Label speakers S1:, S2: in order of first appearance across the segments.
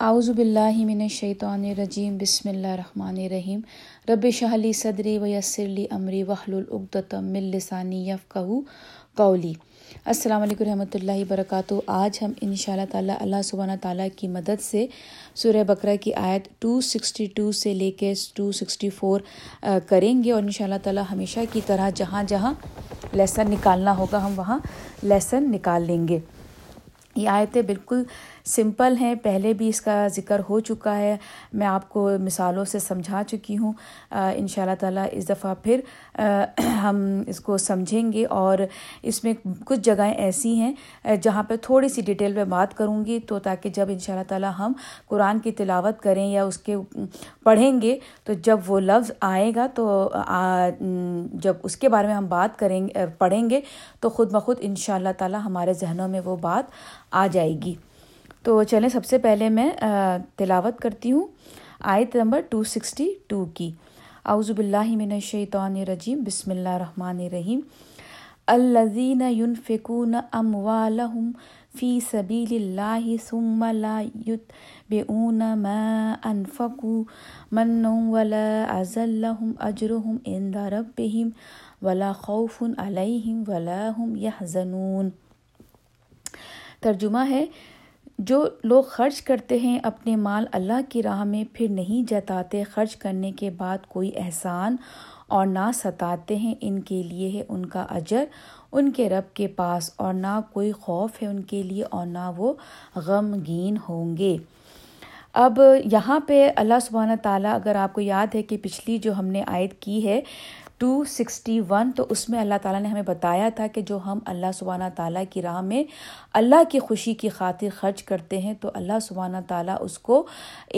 S1: اعوذ باللہ من الشیطان الرجیم، بسم اللہ الرحمن الرحیم. رب شہلی صدری و یسرلی امری وحل العقدۃ من لسانی یفقہو قولی. السلام علیکم رحمۃ اللہ وبرکاتہ. آج ہم ان شاء اللہ تعالیٰ اللہ سبحانہ تعالیٰ کی مدد سے سورہ بقرہ کی آیت 262 سے لے کے 264 کریں گے اور ان شاء اللہ تعالیٰ ہمیشہ کی طرح جہاں جہاں لیسن نکالنا ہوگا، ہم وہاں لیسن نکال لیں گے۔ یہ آیتیں بالکل سمپل ہیں، پہلے بھی اس کا ذکر ہو چکا ہے۔ میں آپ کو مثالوں سے سمجھا چکی ہوں۔ ان شاء اللہ تعالیٰ اس دفعہ پھر ہم اس کو سمجھیں گے اور اس میں کچھ جگہیں ایسی ہیں جہاں پہ تھوڑی سی ڈیٹیل میں بات کروں گی تو تاکہ جب ان شاء اللہ تعالیٰ ہم قرآن کی تلاوت کریں یا اس کے پڑھیں گے تو جب وہ لفظ آئے گا تو جب اس کے بارے میں ہم بات کریں گے، پڑھیں گے تو خود بخود ان شاء اللہ تعالیٰ ہمارے ذہنوں میں وہ بات آ جائے گی۔ تو چلیں سب سے پہلے میں تلاوت کرتی ہوں، آیت نمبر ٹو سکسٹی ٹو کی۔ اعوذ باللہ من الشیطان الرجیم، بسم اللہ الرحمن الرحیم۔ الذین ينفقون اموالهم فی سبیل اللہ ثم لا یتبعون ما انفقوا من ولا ازل لهم اجرهم عند ربهم ولا خوف علیہم ولا هم يحزنون ترجمہ ہے جو لوگ خرچ کرتے ہیں اپنے مال اللہ کی راہ میں پھر نہیں جتاتے، خرچ کرنے کے بعد کوئی احسان اور نہ ستاتے ہیں، ان کے لیے ہے ان کا اجر۔ ان کے رب کے پاس اور نہ کوئی خوف ہے ان کے لیے اور نہ وہ غمگین ہوں گے۔ اب یہاں پہ اللہ سبحانہ تعالیٰ، اگر آپ کو یاد ہے کہ پچھلی جو ہم نے عائد کی ہے ٹو سکسٹی ون تو اس میں اللہ تعالیٰ نے ہمیں بتایا تھا کہ جو ہم اللہ سبحانہ تعالیٰ کی راہ میں اللہ کی خوشی کی خاطر خرچ کرتے ہیں تو اللہ سبحانہ تعالیٰ اس کو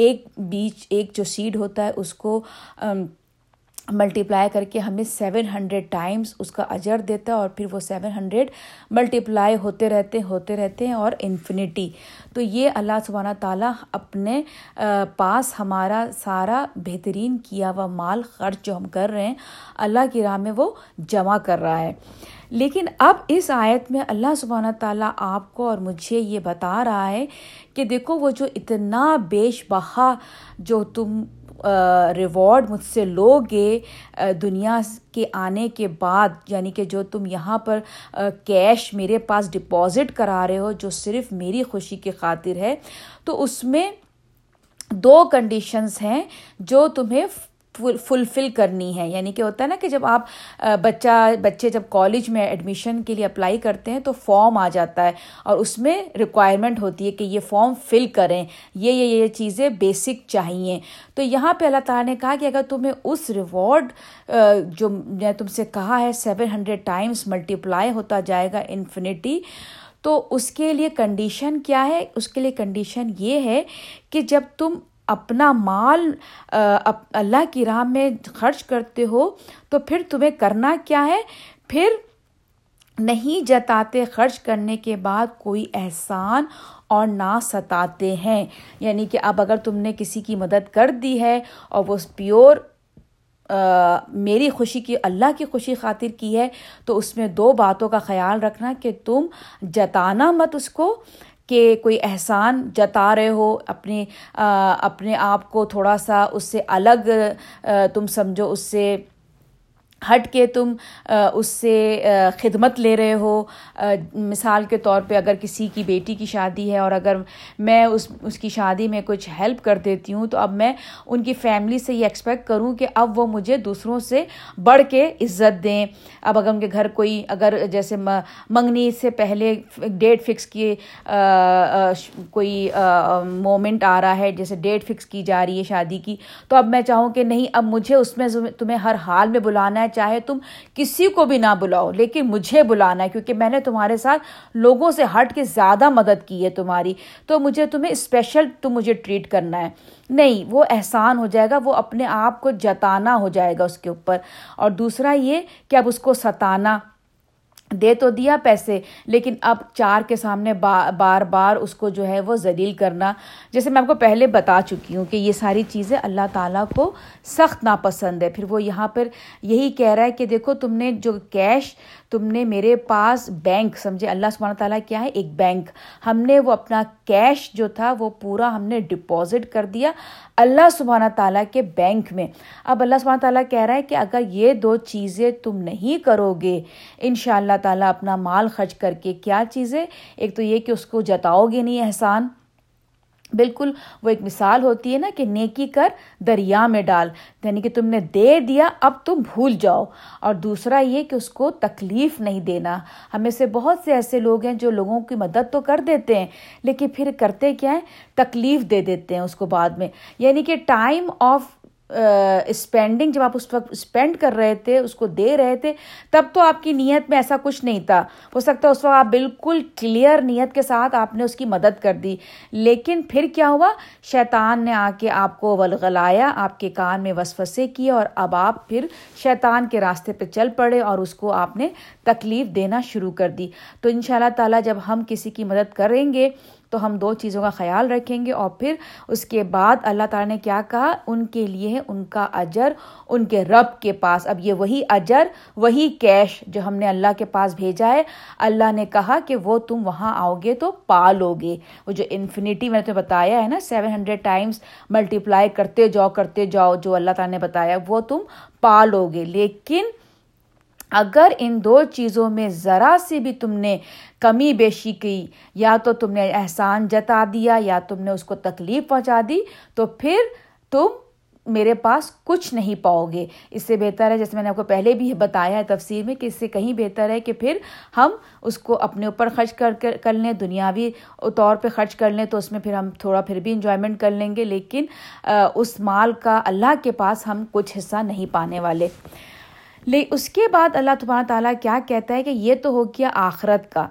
S1: ایک بیچ، ایک جو سیڈ ہوتا ہے، اس کو ملٹی پلائی کر کے ہمیں سیون ہنڈریڈ ٹائمس اس کا اجر دیتا ہے اور پھر وہ سیون ہنڈریڈ ملٹی پلائی ہوتے رہتے ہوتے رہتے ہیں اور انفینٹی تو یہ اللہ سبحانہ تعالیٰ اپنے پاس ہمارا سارا بہترین کیا ہوا مال، خرچ جو ہم کر رہے ہیں، اللہ کی راہ میں وہ جمع کر رہا ہے۔ لیکن اب اس آیت میں اللہ سبحانہ تعالیٰ آپ کو اور مجھے یہ بتا رہا ہے کہ دیکھو وہ جو اتنا بیش بہا جو تم ریوارڈ مجھ سے لو گے دنیا کے آنے کے بعد یعنی کہ جو تم یہاں پر کیش میرے پاس ڈپازٹ کرا رہے ہو، جو صرف میری خوشی کی خاطر ہے، تو اس میں دو کنڈیشنز ہیں جو تمہیں فلفل کرنی ہے۔ یعنی کہ ہوتا ہے نا کہ جب آپ بچہ، بچے جب کالج میں ایڈمیشن کے لیے اپلائی کرتے ہیں تو فارم آ جاتا ہے اور اس میں ریکوائرمنٹ ہوتی ہے کہ یہ فارم فل کریں۔ یہ یہ یہ چیزیں بیسک چاہیے۔ تو یہاں پہ اللہ تعالیٰ نے کہا کہ اگر تمہیں اس ریوارڈ جو میں تم سے کہا ہے seven hundred times multiply ہوتا جائے گا انفینٹی تو اس کے لیے کنڈیشن کیا ہے؟ اس کے لیے کنڈیشن یہ ہے کہ جب تم اپنا مال اللہ کی راہ میں خرچ کرتے ہو تو پھر تمہیں کرنا کیا ہے؟ پھر نہیں جتاتے خرچ کرنے کے بعد کوئی احسان اور نہ ستاتے ہیں۔ یعنی کہ اب اگر تم نے کسی کی مدد کر دی ہے اور وہ پیور میری خوشی کی، اللہ کی خوشی خاطر کی ہے تو اس میں دو باتوں کا خیال رکھنا کہ تم جتانا مت اس کو۔ کہ کوئی احسان جتا رہے ہو، اپنے اپنے آپ کو تھوڑا سا اس سے الگ تم سمجھو، اس سے ہٹ کے تم اس سے خدمت لے رہے ہو۔ مثال کے طور پہ اگر کسی کی بیٹی کی شادی ہے اور اگر میں اس اس کی شادی میں کچھ ہیلپ کر دیتی ہوں، تو اب میں ان کی فیملی سے یہ ایکسپیکٹ کروں کہ اب وہ مجھے دوسروں سے بڑھ کے عزت دیں۔ اب اگر ان کے گھر کوئی، اگر جیسے منگنی سے پہلے ڈیٹ فکس کی کوئی مومنٹ آ رہا ہے، جیسے ڈیٹ فکس کی جا رہی ہے شادی کی، تو اب میں چاہوں کہ نہیں، اب مجھے اس میں تمہیں ہر حال میں بلانا ہے چاہے تم کسی کو بھی نہ بلاؤ، لیکن مجھے بلانا ہے، کیونکہ میں نے تمہارے ساتھ لوگوں سے ہٹ کے زیادہ مدد کی ہے تمہاری۔ تو مجھے تمہیں اسپیشل تم مجھے ٹریٹ کرنا ہے۔ نہیں، وہ احسان ہو جائے گا، وہ اپنے آپ کو جتانا ہو جائے گا اس کے اوپر۔ اور دوسرا یہ کہ اب اس کو ستانا۔ دے تو دیا پیسے، لیکن اب چار کے سامنے بار بار اس کو جو ہے وہ ذلیل کرنا۔ جیسے میں آپ کو پہلے بتا چکی ہوں کہ یہ ساری چیزیں اللہ تعالیٰ کو سخت ناپسند ہے۔ پھر وہ یہاں پر یہی کہہ رہا ہے کہ دیکھو تم نے جو کیش تم نے میرے پاس بینک، سمجھے؟ اللہ سبحانہ تعالیٰ کیا ہے؟ ایک بینک۔ ہم نے وہ اپنا کیش جو تھا، وہ پورا ہم نے ڈپازٹ کر دیا اللہ سبحانہ تعالیٰ کے بینک میں۔ اب اللہ سبحانہ تعالیٰ کہہ رہا ہے کہ اگر یہ دو چیزیں تم نہیں کرو گے ان شاء اللہ تعالیٰ اپنا مال خرچ کر کے کیا چیزیں؟ ایک تو یہ کہ اس کو جتاؤ گے نہیں احسان۔ بالکل وہ ایک مثال ہوتی ہے نا کہ نیکی کر دریا میں ڈال یعنی کہ تم نے دے دیا، اب تم بھول جاؤ۔ اور دوسرا یہ کہ اس کو تکلیف نہیں دینا۔ ہمیں سے بہت سے ایسے لوگ ہیں جو لوگوں کی مدد تو کر دیتے ہیں، لیکن پھر کرتے کیا ہیں؟ تکلیف دے دیتے ہیں اس کو بعد میں۔ یعنی کہ ٹائم آف اسپینڈنگ جب آپ اس وقت اسپینڈ کر رہے تھے، اس کو دے رہے تھے، تب تو آپ کی نیت میں ایسا کچھ نہیں تھا۔ ہو سکتا ہے اس وقت آپ بالکل کلیئر نیت کے ساتھ آپ نے اس کی مدد کر دی۔ لیکن پھر کیا ہوا؟ شیطان نے آ کے آپ کو ولغلایا، آپ کے کان میں وسوسے کیے اور اب آپ پھر شیطان کے راستے پہ چل پڑے اور اس کو آپ نے تکلیف دینا شروع کر دی۔ تو ان شاء اللہ تعالیٰ جب ہم کسی کی مدد کریں گے تو ہم دو چیزوں کا خیال رکھیں گے اور پھر اس کے بعد اللہ تعالیٰ نے کیا کہا؟ ان کے لیے ہے ان کا اجر، ان کے رب کے پاس۔ اب یہ وہی اجر، وہی کیش جو ہم نے اللہ کے پاس بھیجا ہے۔ اللہ نے کہا کہ وہ تم وہاں آؤ گے تو پا لو گے۔ وہ جو انفینٹی میں نے تمہیں بتایا ہے نا سیون ہنڈریڈ ٹائمس ملٹیپلائی کرتے جاؤ کرتے جاؤ، جو اللہ تعالیٰ نے بتایا، وہ تم پا لو گے۔ لیکن اگر ان دو چیزوں میں ذرا سی بھی تم نے کمی بیشی کی، یا تو تم نے احسان جتا دیا، یا تم نے اس کو تکلیف پہنچا دی، تو پھر تم میرے پاس کچھ نہیں پاؤ گے۔ اس سے بہتر ہے، جیسے میں نے آپ کو پہلے بھی بتایا ہے تفسیر میں، کہ اس سے کہیں بہتر ہے کہ پھر ہم اس کو اپنے اوپر خرچ کر کر لیں، دنیاوی طور پہ خرچ کر لیں، تو اس میں پھر ہم تھوڑا پھر بھی انجوائمنٹ کر لیں گے۔ لیکن اس مال کا اللہ کے پاس ہم کچھ حصہ نہیں پانے والے۔ لے، اس کے بعد اللہ تبارہ تعالیٰ کیا کہتا ہے کہ یہ تو ہو گیا آخرت کا۔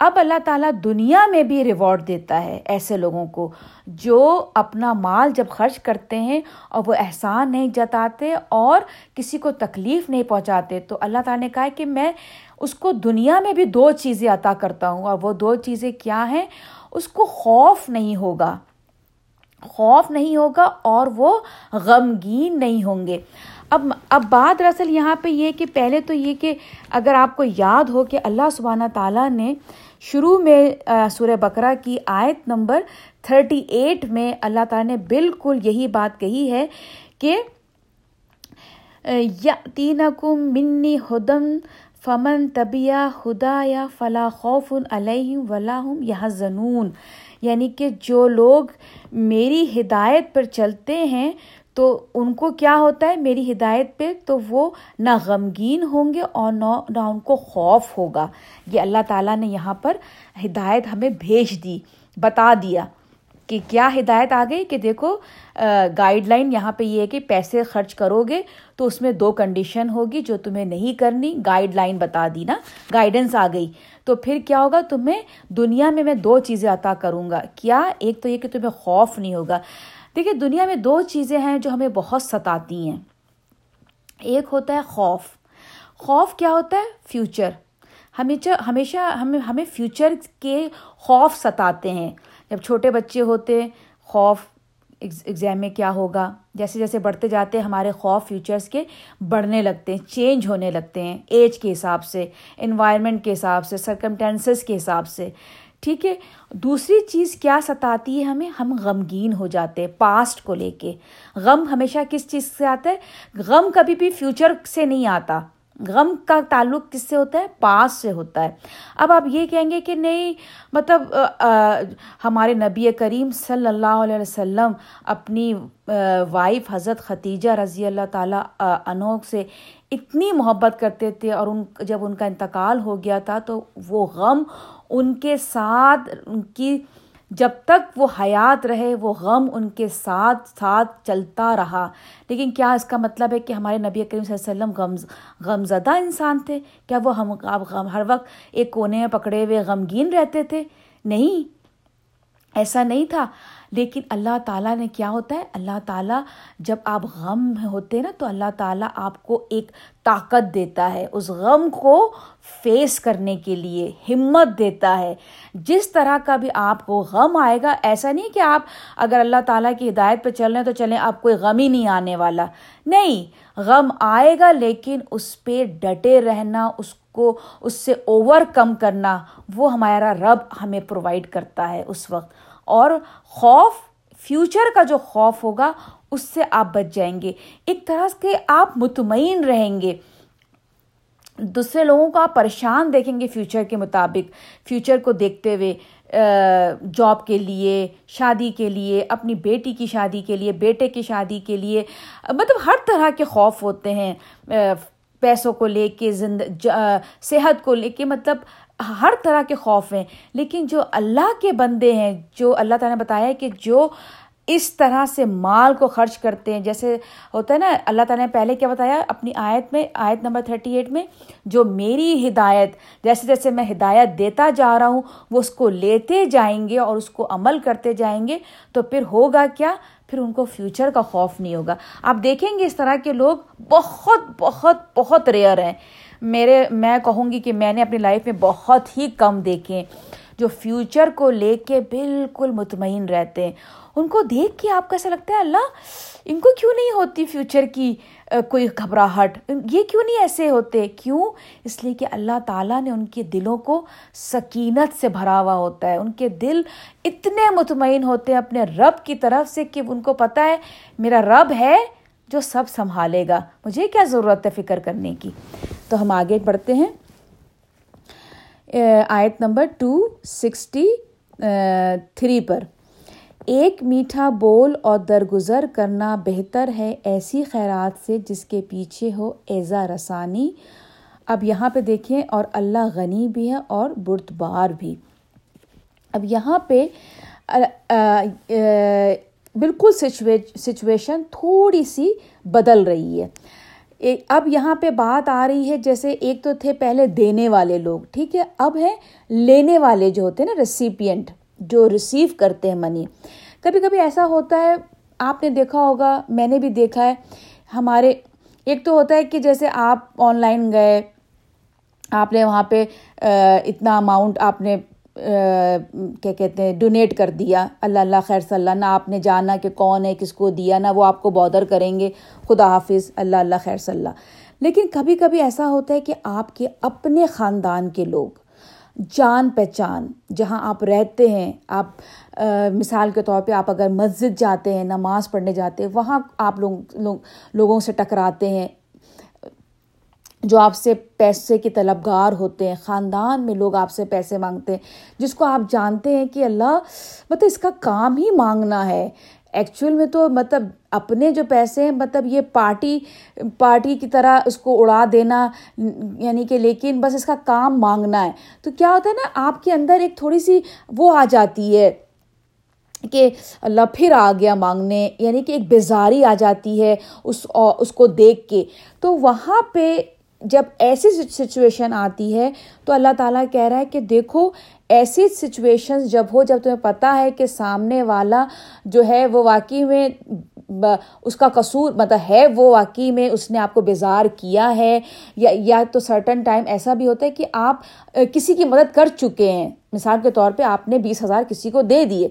S1: اب اللہ تعالیٰ دنیا میں بھی ریوارڈ دیتا ہے ایسے لوگوں کو جو اپنا مال جب خرچ کرتے ہیں اور وہ احسان نہیں جتاتے اور کسی کو تکلیف نہیں پہنچاتے، تو اللہ تعالیٰ نے کہا ہے کہ میں اس کو دنیا میں بھی دو چیزیں عطا کرتا ہوں۔ اور وہ دو چیزیں کیا ہیں؟ اس کو خوف نہیں ہوگا۔ خوف نہیں ہوگا اور وہ غمگین نہیں ہوں گے۔ اب اب بات دراصل یہاں پہ یہ کہ پہلے تو یہ کہ اگر آپ کو یاد ہو کہ اللہ سبحانہ تعالیٰ نے شروع میں سورہ بکرا کی آیت نمبر تھرٹی ایٹ میں اللہ تعالیٰ نے بالکل یہی بات کہی ہے کہ یا تین کم منی ہدم فمن طبیہ خدا یا فلاں خوف علیہ ولاحم یا زنون یعنی کہ جو لوگ میری ہدایت پر چلتے ہیں تو ان کو کیا ہوتا ہے؟ میری ہدایت پہ تو وہ نہ غمگین ہوں گے اور نہ نہ ان کو خوف ہوگا۔ یہ اللہ تعالیٰ نے یہاں پر ہدایت ہمیں بھیج دی، بتا دیا کہ کیا ہدایت آ گئی کہ دیکھو گائیڈ لائن یہاں پہ یہ ہے کہ پیسے خرچ کرو گے تو اس میں دو کنڈیشن ہوگی جو تمہیں نہیں کرنی گائیڈ لائن بتا دی نا گائیڈنس آ گئی۔ تو پھر کیا ہوگا؟ تمہیں دنیا میں میں دو چیزیں عطا کروں گا۔ کیا؟ ایک تو یہ کہ تمہیں خوف نہیں ہوگا۔ دیکھیے دنیا میں دو چیزیں ہیں جو ہمیں بہت ستاتی ہیں۔ ایک ہوتا ہے خوف۔ خوف کیا ہوتا ہے؟ فیوچر ہمیشہ ہمیشہ ہمیں ہمیں فیوچر کے خوف ستاتے ہیں۔ جب چھوٹے بچے ہوتے، خوف ایگزام میں کیا ہوگا؟ جیسے جیسے بڑھتے جاتے ہیں ہمارے خوف فیوچرس کے بڑھنے لگتے ہیں چینج ہونے لگتے ہیں۔ ایج کے حساب سے انوائرمنٹ کے حساب سے سرکمٹینسز کے حساب سے۔ ٹھیک ہے؟ دوسری چیز کیا ستاتی ہے ہمیں؟ ہم غمگین ہو جاتے ہیں پاسٹ کو لے کے۔ غم ہمیشہ کس چیز سے آتا ہے؟ غم کبھی بھی فیوچر سے نہیں آتا۔ غم کا تعلق کس سے ہوتا ہے؟ پاس سے ہوتا ہے۔ اب آپ یہ کہیں گے کہ نہیں مطلب ہمارے نبی کریم صلی اللہ علیہ وسلم اپنی وائف حضرت ختیجہ رضی اللہ تعالیٰ انوک سے اتنی محبت کرتے تھے اور ان جب ان کا انتقال ہو گیا تھا تو وہ غم ان کے ساتھ، ان کی جب تک وہ حیات رہے، وہ غم ان کے ساتھ ساتھ چلتا رہا۔ لیکن کیا اس کا مطلب ہے کہ ہمارے نبی کریم صلی اللہ علیہ وسلم غم غم زدہ انسان تھے؟ کیا وہ ہم غم، ہر وقت ایک کونے میں پکڑے ہوئے غمگین رہتے تھے؟ نہیں، ایسا نہیں تھا۔ لیکن اللہ تعالیٰ نے کیا ہوتا ہے؟ اللہ تعالیٰ جب آپ غم میں ہوتے ہیں نا، تو اللہ تعالیٰ آپ کو ایک طاقت دیتا ہے، اس غم کو فیس کرنے کے لیے ہمت دیتا ہے۔ جس طرح کا بھی آپ کو غم آئے گا، ایسا نہیں کہ آپ اگر اللہ تعالیٰ کی ہدایت پہ چل رہے ہیں تو چلیں، آپ کوئی غم ہی نہیں آنے والا۔ نہیں، غم آئے گا لیکن اس پہ ڈٹے رہنا، اس کو، اس سے اوور کم کرنا، وہ ہمارا رب ہمیں پرووائڈ کرتا ہے اس وقت۔ اور خوف فیوچر کا جو خوف ہوگا، اس سے آپ بچ جائیں گے۔ ایک طرح سے آپ مطمئن رہیں گے۔ دوسرے لوگوں کو آپ پریشان دیکھیں گے فیوچر کے مطابق۔ فیوچر کو دیکھتے ہوئے جاب کے لیے، شادی کے لیے، اپنی بیٹی کی شادی کے لیے، بیٹے کی شادی کے لیے۔ مطلب ہر طرح کے خوف ہوتے ہیں۔ پیسوں کو لے کے، زند صحت کو لے کے مطلب ہر طرح کے خوف ہیں۔ لیکن جو اللہ کے بندے ہیں، جو اللہ تعالیٰ نے بتایا ہے کہ جو اس طرح سے مال کو خرچ کرتے ہیں، جیسے ہوتا ہے نا، اللہ تعالیٰ نے پہلے کیا بتایا اپنی آیت میں، آیت نمبر تھرٹی ایٹ میں، جو میری ہدایت، جیسے جیسے میں ہدایت دیتا جا رہا ہوں، وہ اس کو لیتے جائیں گے اور اس کو عمل کرتے جائیں گے۔ تو پھر ہوگا کیا؟ پھر ان کو فیوچر کا خوف نہیں ہوگا۔ آپ دیکھیں گے اس طرح کے لوگ بہت بہت بہت ریئر ہیں۔ میرے، میں کہوں گی کہ میں نے اپنی لائف میں بہت ہی کم دیکھے جو فیوچر کو لے کے بالکل مطمئن رہتے ہیں۔ ان کو دیکھ کے آپ کو ایسا لگتا ہے، اللہ، ان کو کیوں نہیں ہوتی فیوچر کی کوئی گھبراہٹ؟ یہ کیوں نہیں ایسے ہوتے؟ کیوں؟ اس لیے کہ اللہ تعالیٰ نے ان کے دلوں کو سکینت سے بھرا ہوا ہوتا ہے۔ ان کے دل اتنے مطمئن ہوتے ہیں اپنے رب کی طرف سے کہ ان کو پتہ ہے، میرا رب ہے جو سب سنبھالے گا۔ مجھے کیا ضرورت ہے فکر کرنے کی؟ تو ہم آگے بڑھتے ہیں۔ آیت نمبر ٹو سکسٹی تھری پر۔ ایک میٹھا بول اور درگزر کرنا بہتر ہے ایسی خیرات سے جس کے پیچھے ہو ایزا رسانی۔ اب یہاں پہ دیکھیں، اور اللہ غنی بھی ہے اور بردبار بھی۔ اب یہاں پہ بالکل سچویشن تھوڑی سی بدل رہی ہے۔ اب یہاں پہ بات آ رہی ہے جیسے ایک تو تھے پہلے دینے والے لوگ، ٹھیک ہے؟ اب ہے لینے والے جو ہوتے ہیں نا ریسیپینٹ جو ریسیو کرتے ہیں منی کبھی کبھی ایسا ہوتا ہے، آپ نے دیکھا ہوگا، میں نے بھی دیکھا ہے، ہمارے، ایک تو ہوتا ہے کہ جیسے آپ آن لائن گئے، آپ نے وہاں پہ اتنا اماؤنٹ آپ نے کیا کہتے ہیں ڈونیٹ کر دیا۔ اللہ اللہ خیر صلی اللہ، نہ آپ نے جانا کہ کون ہے، کس کو دیا، نہ وہ آپ کو بودر کریں گے۔ خدا حافظ، اللہ اللہ خیر صلی اللہ۔ لیکن کبھی کبھی ایسا ہوتا ہے کہ آپ کے اپنے خاندان کے لوگ جان پہچان، جہاں آپ رہتے ہیں، آپ مثال کے طور پہ آپ اگر مسجد جاتے ہیں، نماز پڑھنے جاتے ہیں، وہاں آپ لوگ، لوگوں سے ٹکراتے ہیں۔ جو آپ سے پیسے کے طلبگار ہوتے ہیں، خاندان میں لوگ آپ سے پیسے مانگتے ہیں، جس کو آپ جانتے ہیں کہ اللہ مطلب اس کا کام ہی مانگنا ہے۔ ایکچوئل میں تو مطلب اپنے جو پیسے ہیں مطلب یہ پارٹی پارٹی کی طرح اس کو اڑا دینا یعنی کہ لیکن بس اس کا کام مانگنا ہے۔ تو کیا ہوتا ہے نا، آپ کے اندر ایک تھوڑی سی وہ آ جاتی ہے کہ اللہ پھر آ گیا مانگنے یعنی کہ ایک بیزاری آ جاتی ہے اس اس کو دیکھ کے۔ تو وہاں پہ جب ایسی سچویشن آتی ہے تو اللہ تعالیٰ کہہ رہا ہے کہ دیکھو، ایسی سچویشن جب ہو، جب تمہیں پتہ ہے کہ سامنے والا جو ہے، وہ واقعی میں اس کا قصور مطلب ہے، وہ واقعی میں اس نے آپ کو بیزار کیا ہے، یا یا تو سرٹن ٹائم ایسا بھی ہوتا ہے کہ آپ کسی کی مدد کر چکے ہیں۔ مثال کے طور پہ آپ نے بیس ہزار کسی کو دے دیے۔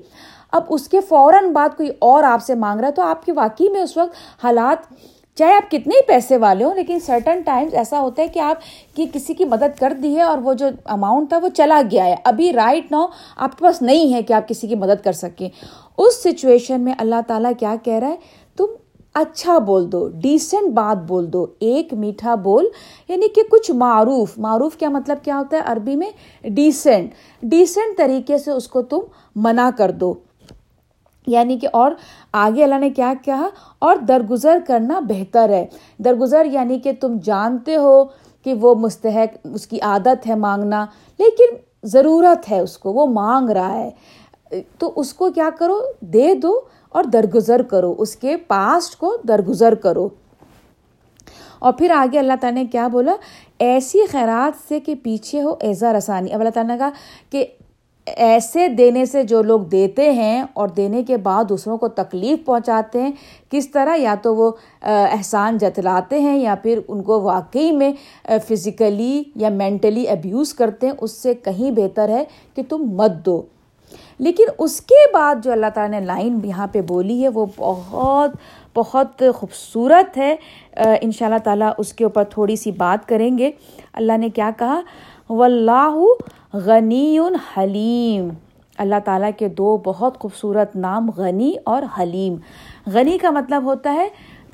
S1: اب اس کے فوراً بعد کوئی اور آپ سے مانگ رہا ہے تو آپ کے واقعی میں اس وقت حالات چاہے آپ کتنے ہی پیسے والے ہوں، لیکن سرٹن ٹائمز ایسا ہوتا ہے کہ آپ کی کسی کی مدد کر دی ہے اور وہ جو اماؤنٹ تھا وہ چلا گیا ہے۔ ابھی رائٹ نو آپ کے پاس نہیں ہے کہ آپ کسی کی مدد کر سکیں۔ اس سچویشن میں اللہ تعالیٰ کیا کہہ رہا ہے؟ تم اچھا بول دو ڈیسنٹ بات بول دو، ایک میٹھا بول یعنی کہ کچھ معروف۔ معروف کیا مطلب کیا ہوتا ہے عربی میں؟ ڈیسنٹ ڈیسنٹ طریقے سے اس کو تم منع کر دو۔ یعنی کہ اور آگے اللہ نے کیا کہا؟ اور درگزر کرنا بہتر ہے۔ درگزر یعنی کہ تم جانتے ہو کہ وہ مستحق، اس کی عادت ہے مانگنا، لیکن ضرورت ہے اس کو، وہ مانگ رہا ہے۔ تو اس کو کیا کرو؟ دے دو اور درگزر کرو، اس کے پاسٹ کو درگزر کرو۔ اور پھر آگے اللہ تعالیٰ نے کیا بولا؟ ایسی خیرات سے کہ پیچھے ہو، ایزا رسانی۔ اب اللہ تعالیٰ نے کہا کہ ایسے دینے سے جو لوگ دیتے ہیں اور دینے کے بعد دوسروں کو تکلیف پہنچاتے ہیں، کس طرح؟ یا تو وہ احسان جتلاتے ہیں یا پھر ان کو واقعی میں فزیکلی یا مینٹلی ابیوز کرتے ہیں، اس سے کہیں بہتر ہے کہ تم مت دو۔ لیکن اس کے بعد جو اللہ تعالیٰ نے لائن یہاں پہ بولی ہے، وہ بہت بہت خوبصورت ہے۔ ان شاء اللہ تعالیٰ اس کے اوپر تھوڑی سی بات کریں گے۔ اللہ نے کیا کہا؟ و اللہ غنی حلیم۔ اللہ تعالیٰ کے دو بہت خوبصورت نام غنی اور حلیم۔ غنی کا مطلب ہوتا ہے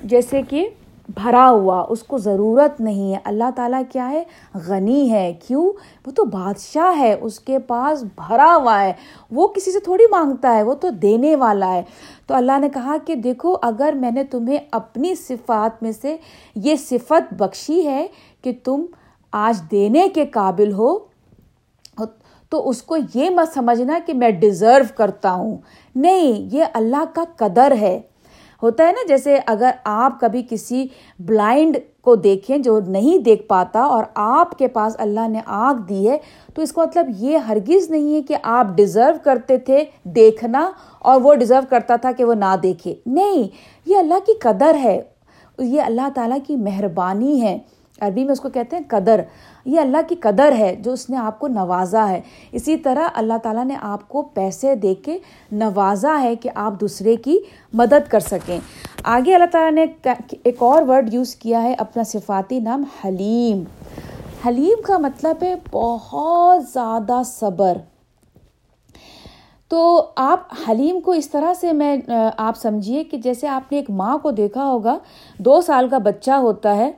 S1: جیسے کہ بھرا ہوا، اس کو ضرورت نہیں ہے۔ اللہ تعالیٰ کیا ہے؟ غنی ہے۔ کیوں؟ وہ تو بادشاہ ہے، اس کے پاس بھرا ہوا ہے۔ وہ کسی سے تھوڑی مانگتا ہے، وہ تو دینے والا ہے۔ تو اللہ نے کہا کہ دیکھو، اگر میں نے تمہیں اپنی صفات میں سے یہ صفت بخشی ہے کہ تم آج دینے کے قابل ہو، تو اس کو یہ مت سمجھنا کہ میں ڈیزرو کرتا ہوں۔ نہیں، یہ اللہ کا قدر ہے۔ ہوتا ہے نا، جیسے اگر آپ کبھی کسی بلائنڈ کو دیکھیں جو نہیں دیکھ پاتا اور آپ کے پاس اللہ نے آنکھ دی ہے، تو اس کا مطلب یہ ہرگز نہیں ہے کہ آپ ڈیزرو کرتے تھے دیکھنا اور وہ ڈیزرو کرتا تھا کہ وہ نہ دیکھے۔ نہیں، یہ اللہ کی قدر ہے۔ یہ اللہ تعالیٰ کی مہربانی ہے۔ عربی میں اس کو کہتے ہیں قدر۔ یہ اللہ کی قدر ہے جو اس نے آپ کو نوازا ہے۔ اسی طرح اللہ تعالیٰ نے آپ کو پیسے دے کے نوازا ہے کہ آپ دوسرے کی مدد کر سکیں۔ آگے اللہ تعالیٰ نے ایک اور ورڈ یوز کیا ہے، اپنا صفاتی نام حلیم۔ حلیم کا مطلب ہے بہت زیادہ صبر۔ تو آپ حلیم کو اس طرح سے میں آپ سمجھیے کہ جیسے آپ نے ایک ماں کو دیکھا ہوگا، دو سال کا بچہ ہوتا ہے۔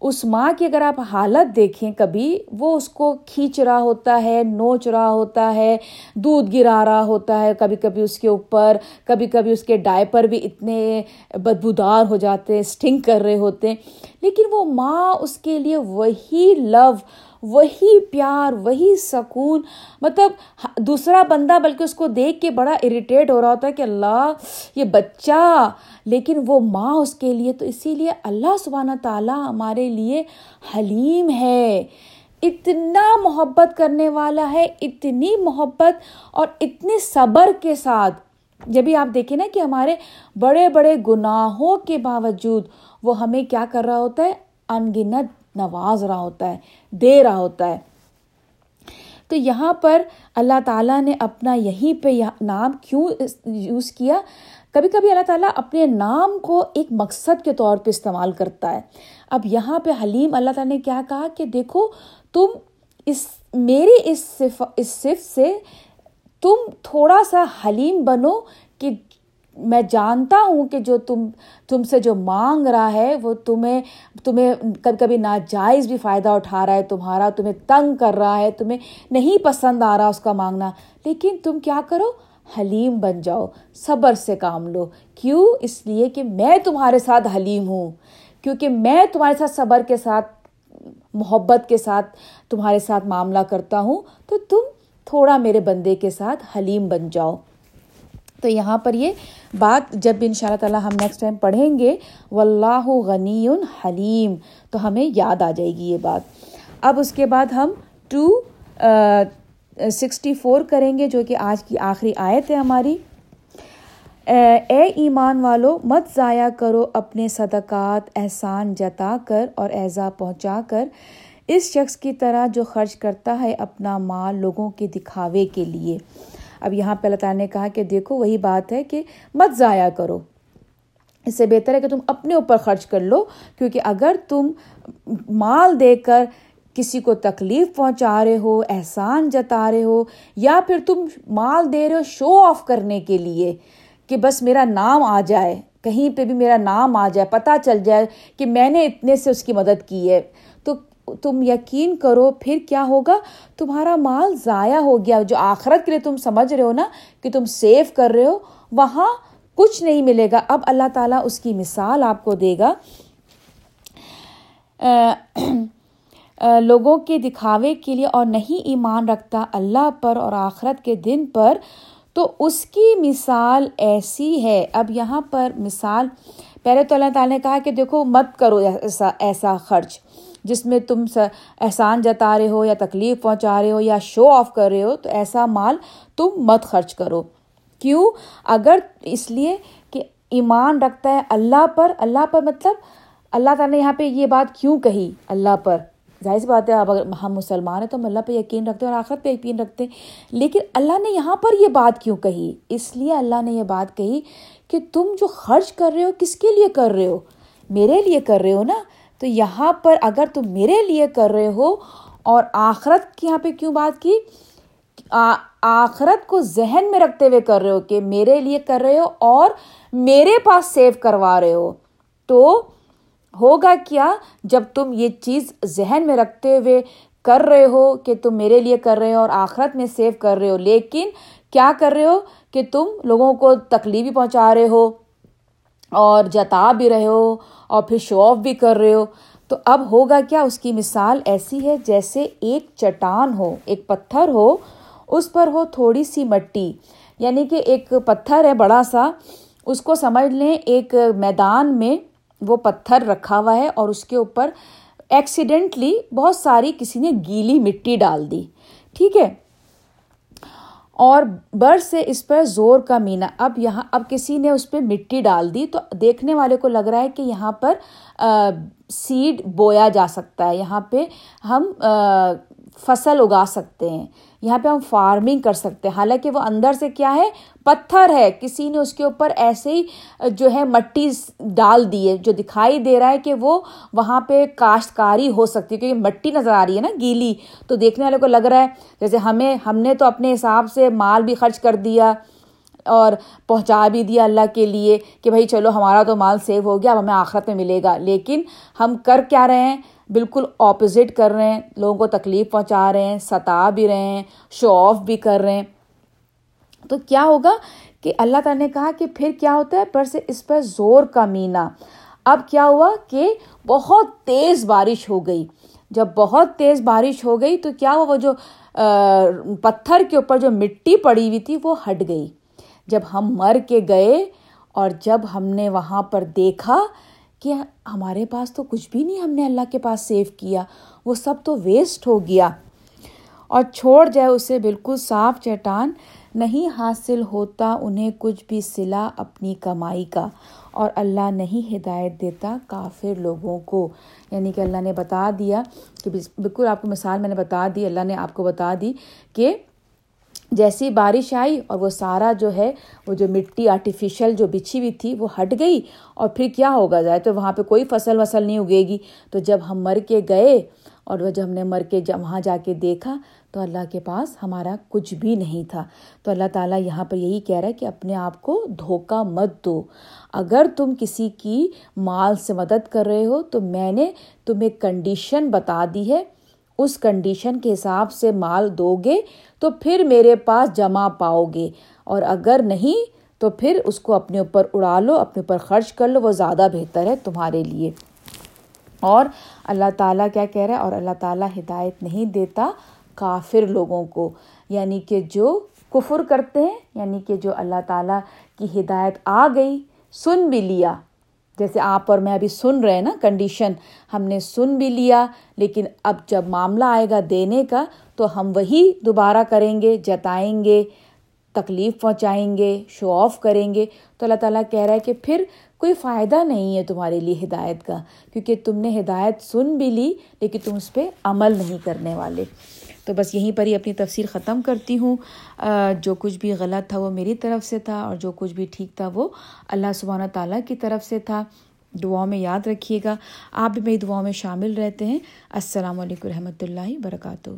S1: اس ماں کی اگر آپ حالت دیکھیں کبھی، وہ اس کو کھینچ رہا ہوتا ہے، نوچ رہا ہوتا ہے، دودھ گرا رہا ہوتا ہے کبھی کبھی اس کے اوپر کبھی کبھی اس کے ڈائپر بھی اتنے بدبودار ہو جاتے ہیں اسٹنک کر رہے ہوتے۔ ہیں لیکن وہ ماں اس کے لیے وہی لو وہی پیار، وہی سکون مطلب دوسرا بندہ بلکہ اس کو دیکھ کے بڑا اریٹیٹ ہو رہا ہوتا ہے کہ اللہ، یہ بچہ، لیکن وہ ماں اس کے لیے، تو اسی لیے اللہ سبحانہ تعالیٰ ہمارے لیے حلیم ہے۔ اتنا محبت کرنے والا ہے، اتنی محبت اور اتنی صبر کے ساتھ۔ جب بھی آپ دیکھیں نا کہ ہمارے بڑے بڑے گناہوں کے باوجود وہ ہمیں کیا کر رہا ہوتا ہے؟ انگنت نواز رہا ہوتا ہے، دے رہا ہوتا ہے۔ تو یہاں پر اللہ تعالیٰ نے اپنا یہیں پہ نام کیوں یوز کیا؟ کبھی کبھی اللہ تعالیٰ اپنے نام کو ایک مقصد کے طور پہ استعمال کرتا ہے۔ اب یہاں پہ حلیم اللہ تعالیٰ نے کیا کہا کہ دیکھو، تم اس میری اس صف اس صف سے تم تھوڑا سا حلیم بنو کہ میں جانتا ہوں کہ جو تم تم سے جو مانگ رہا ہے، وہ تمہیں تمہیں کبھی کبھی ناجائز بھی فائدہ اٹھا رہا ہے، تمہارا تمہیں تنگ کر رہا ہے، تمہیں نہیں پسند آ رہا اس کا مانگنا۔ لیکن تم کیا کرو؟ حلیم بن جاؤ، صبر سے کام لو۔ کیوں؟ اس لیے کہ میں تمہارے ساتھ حلیم ہوں۔ کیونکہ میں تمہارے ساتھ صبر کے ساتھ، محبت کے ساتھ تمہارے ساتھ معاملہ کرتا ہوں، تو تم تھوڑا میرے بندے کے ساتھ حلیم بن جاؤ۔ تو یہاں پر یہ بات جب بھی ان شاء اللہ تعالیٰ ہم نیکسٹ ٹائم پڑھیں گے و اللہ غنی حلیم، تو ہمیں یاد آ جائے گی یہ بات۔ اب اس کے بعد ہم ٹو سکسٹی فور کریں گے، جو کہ آج کی آخری آیت ہے ہماری۔ اے ایمان والو، مت ضائع کرو اپنے صدقات، احسان جتا کر اور اعضا پہنچا کر۔ اس شخص کی طرح جو خرچ کرتا ہے اپنا مال لوگوں کے دکھاوے کے لیے۔ اب یہاں پہ اللہ تعالیٰ نے کہا کہ دیکھو، وہی بات ہے کہ مت ضائع کرو۔ اس سے بہتر ہے کہ تم اپنے اوپر خرچ کر لو، کیونکہ اگر تم مال دے کر کسی کو تکلیف پہنچا رہے ہو، احسان جتا رہے ہو، یا پھر تم مال دے رہے ہو شو آف کرنے کے لیے کہ بس میرا نام آ جائے، کہیں پہ بھی میرا نام آ جائے، پتہ چل جائے کہ میں نے اتنے سے اس کی مدد کی ہے۔ تم یقین کرو، پھر کیا ہوگا؟ تمہارا مال ضائع ہو گیا۔ جو آخرت کے لیے تم سمجھ رہے ہو نا کہ تم سیو کر رہے ہو، وہاں کچھ نہیں ملے گا۔ اب اللہ تعالیٰ اس کی مثال آپ کو دے گا۔ لوگوں کے دکھاوے کے لیے اور نہیں ایمان رکھتا اللہ پر اور آخرت کے دن پر، تو اس کی مثال ایسی ہے۔ اب یہاں پر مثال، پہلے تو اللہ تعالیٰ نے کہا کہ دیکھو، مت کرو ایسا ایسا خرچ۔ جس میں تم احسان جتا رہے ہو یا تکلیف پہنچا رہے ہو یا شو آف کر رہے ہو، تو ایسا مال تم مت خرچ کرو۔ کیوں؟ اگر اس لیے کہ ایمان رکھتا ہے اللہ پر اللہ پر مطلب اللہ تعالیٰ نے یہاں پہ یہ بات کیوں کہی؟ اللہ پر۔ ظاہر سی بات ہے، اب اگر ہم مسلمان ہیں تو ہم اللہ پہ یقین رکھتے ہیں اور آخرت پہ یقین رکھتے ہیں۔ لیکن اللہ نے یہاں پر یہ بات کیوں کہی؟ اس لیے اللہ نے یہ بات کہی کہ تم جو خرچ کر رہے ہو، کس کے لیے کر رہے ہو؟ میرے لیے کر رہے ہو نا؟ تو یہاں پر اگر تم میرے لیے کر رہے ہو اور آخرت کی یہاں پہ کیوں بات کی؟ آخرت کو ذہن میں رکھتے ہوئے کر رہے ہو کہ میرے لیے کر رہے ہو اور میرے پاس سیو کروا رہے ہو۔ تو ہوگا کیا جب تم یہ چیز ذہن میں رکھتے ہوئے کر رہے ہو کہ تم میرے لیے کر رہے ہو اور آخرت میں سیو کر رہے ہو، لیکن کیا کر رہے ہو کہ تم لوگوں کو تکلیف بھی پہنچا رہے ہو؟ اور جتا بھی رہے ہو اور پھر شو آف بھی کر رہے ہو۔ تو اب ہوگا کیا؟ اس کی مثال ایسی ہے جیسے ایک چٹان ہو، ایک پتھر ہو، اس پر ہو تھوڑی سی مٹی یعنی کہ ایک پتھر ہے بڑا سا، اس کو سمجھ لیں، ایک میدان میں وہ پتھر رکھا ہوا ہے اور اس کے اوپر ایکسیڈنٹلی بہت ساری کسی نے گیلی مٹی ڈال دی۔ ٹھیک ہے؟ اور بر سے اس پر زور کا مینا اب یہاں، اب کسی نے اس پہ مٹی ڈال دی تو دیکھنے والے کو لگ رہا ہے کہ یہاں پر سیڈ بویا جا سکتا ہے۔ یہاں پہ ہم فصل اگا سکتے ہیں۔ یہاں پہ ہم فارمنگ کر سکتے ہیں۔ حالانکہ وہ اندر سے کیا ہے؟ پتھر ہے۔ کسی نے اس کے اوپر ایسے ہی جو ہے مٹی ڈال دی ہے، جو دکھائی دے رہا ہے کہ وہ وہاں پہ کاشتکاری ہو سکتی ہے، کیونکہ مٹی نظر آ رہی ہے نا، گیلی۔ تو دیکھنے والے کو لگ رہا ہے جیسے ہمیں، ہم نے تو اپنے حساب سے مال بھی خرچ کر دیا اور پہنچا بھی دیا اللہ کے لیے کہ بھائی چلو ہمارا تو مال سیو ہو گیا، اب ہمیں آخرت میں ملے گا۔ لیکن ہم کر کیا رہے ہیں؟ بالکل اپوزٹ کر رہے ہیں، لوگوں کو تکلیف پہنچا رہے ہیں، ستا بھی رہے ہیں شو آف بھی کر رہے ہیں۔ تو کیا ہوگا کہ اللہ تعالیٰ نے کہا کہ پھر کیا ہوتا ہے؟ پر سے اس پر زور کا مینا۔ اب کیا ہوا کہ بہت تیز بارش ہو گئی۔ جب بہت تیز بارش ہو گئی تو کیا ہوا؟ وہ جو پتھر کے اوپر جو مٹی پڑی ہوئی تھی، وہ ہٹ گئی۔ جب ہم مر کے گئے اور جب ہم نے وہاں پر دیکھا کہ ہمارے پاس تو کچھ بھی نہیں، ہم نے اللہ کے پاس سیو کیا، وہ سب تو ویسٹ ہو گیا۔ اور چھوڑ جائے اسے بالکل صاف چٹان، نہیں حاصل ہوتا انہیں کچھ بھی صلا اپنی کمائی کا۔ اور اللہ نہیں ہدایت دیتا کافر لوگوں کو۔ یعنی کہ اللہ نے بتا دیا کہ بالکل آپ کو مثال میں نے بتا دی، اللہ نے آپ کو بتا دی کہ جیسی بارش آئی اور وہ سارا جو ہے، وہ جو مٹی آرٹیفیشل جو بچھی ہوئی تھی، وہ ہٹ گئی۔ اور پھر کیا ہوگا؟ جائے تو وہاں پہ کوئی فصل وصل نہیں اگے گی۔ تو جب ہم مر کے گئے اور وہ جب ہم نے مر کے جب وہاں جا کے دیکھا، تو اللہ کے پاس ہمارا کچھ بھی نہیں تھا۔ تو اللہ تعالیٰ یہاں پر یہی کہہ رہا ہے کہ اپنے آپ کو دھوکہ مت دو۔ اگر تم کسی کی مال سے مدد کر رہے ہو، تو میں نے تمہیں کنڈیشن بتا دی ہے۔ اس کنڈیشن کے حساب سے مال دو گے تو پھر میرے پاس جمع پاؤ گے۔ اور اگر نہیں تو پھر اس کو اپنے اوپر اڑا لو، اپنے اوپر خرچ کر لو، وہ زیادہ بہتر ہے تمہارے لیے۔ اور اللہ تعالیٰ کیا کہہ رہا ہے؟ اور اللہ تعالیٰ ہدایت نہیں دیتا کافر لوگوں کو۔ یعنی کہ جو کفر کرتے ہیں یعنی کہ جو اللہ تعالیٰ کی ہدایت آ گئی، سن بھی لیا۔ جیسے آپ اور میں ابھی سن رہے ہیں نا کنڈیشن ہم نے سن بھی لیا، لیکن اب جب معاملہ آئے گا دینے کا، تو ہم وہی دوبارہ کریں گے، جتائیں گے، تکلیف پہنچائیں گے شو آف کریں گے۔ تو اللہ تعالیٰ کہہ رہا ہے کہ پھر کوئی فائدہ نہیں ہے تمہارے لیے ہدایت کا، کیونکہ تم نے ہدایت سن بھی لی، لیکن تم اس پہ عمل نہیں کرنے والے۔ تو بس یہیں پر ہی اپنی تفصیل ختم کرتی ہوں۔ جو کچھ بھی غلط تھا وہ میری طرف سے تھا اور جو کچھ بھی ٹھیک تھا وہ اللہ سبحانہ تعالیٰ کی طرف سے تھا۔ دعاؤں میں یاد رکھیے گا۔ آپ بھی میری دعاؤں میں شامل رہتے ہیں۔ السلام علیکم رحمۃ اللہ وبرکاتہ۔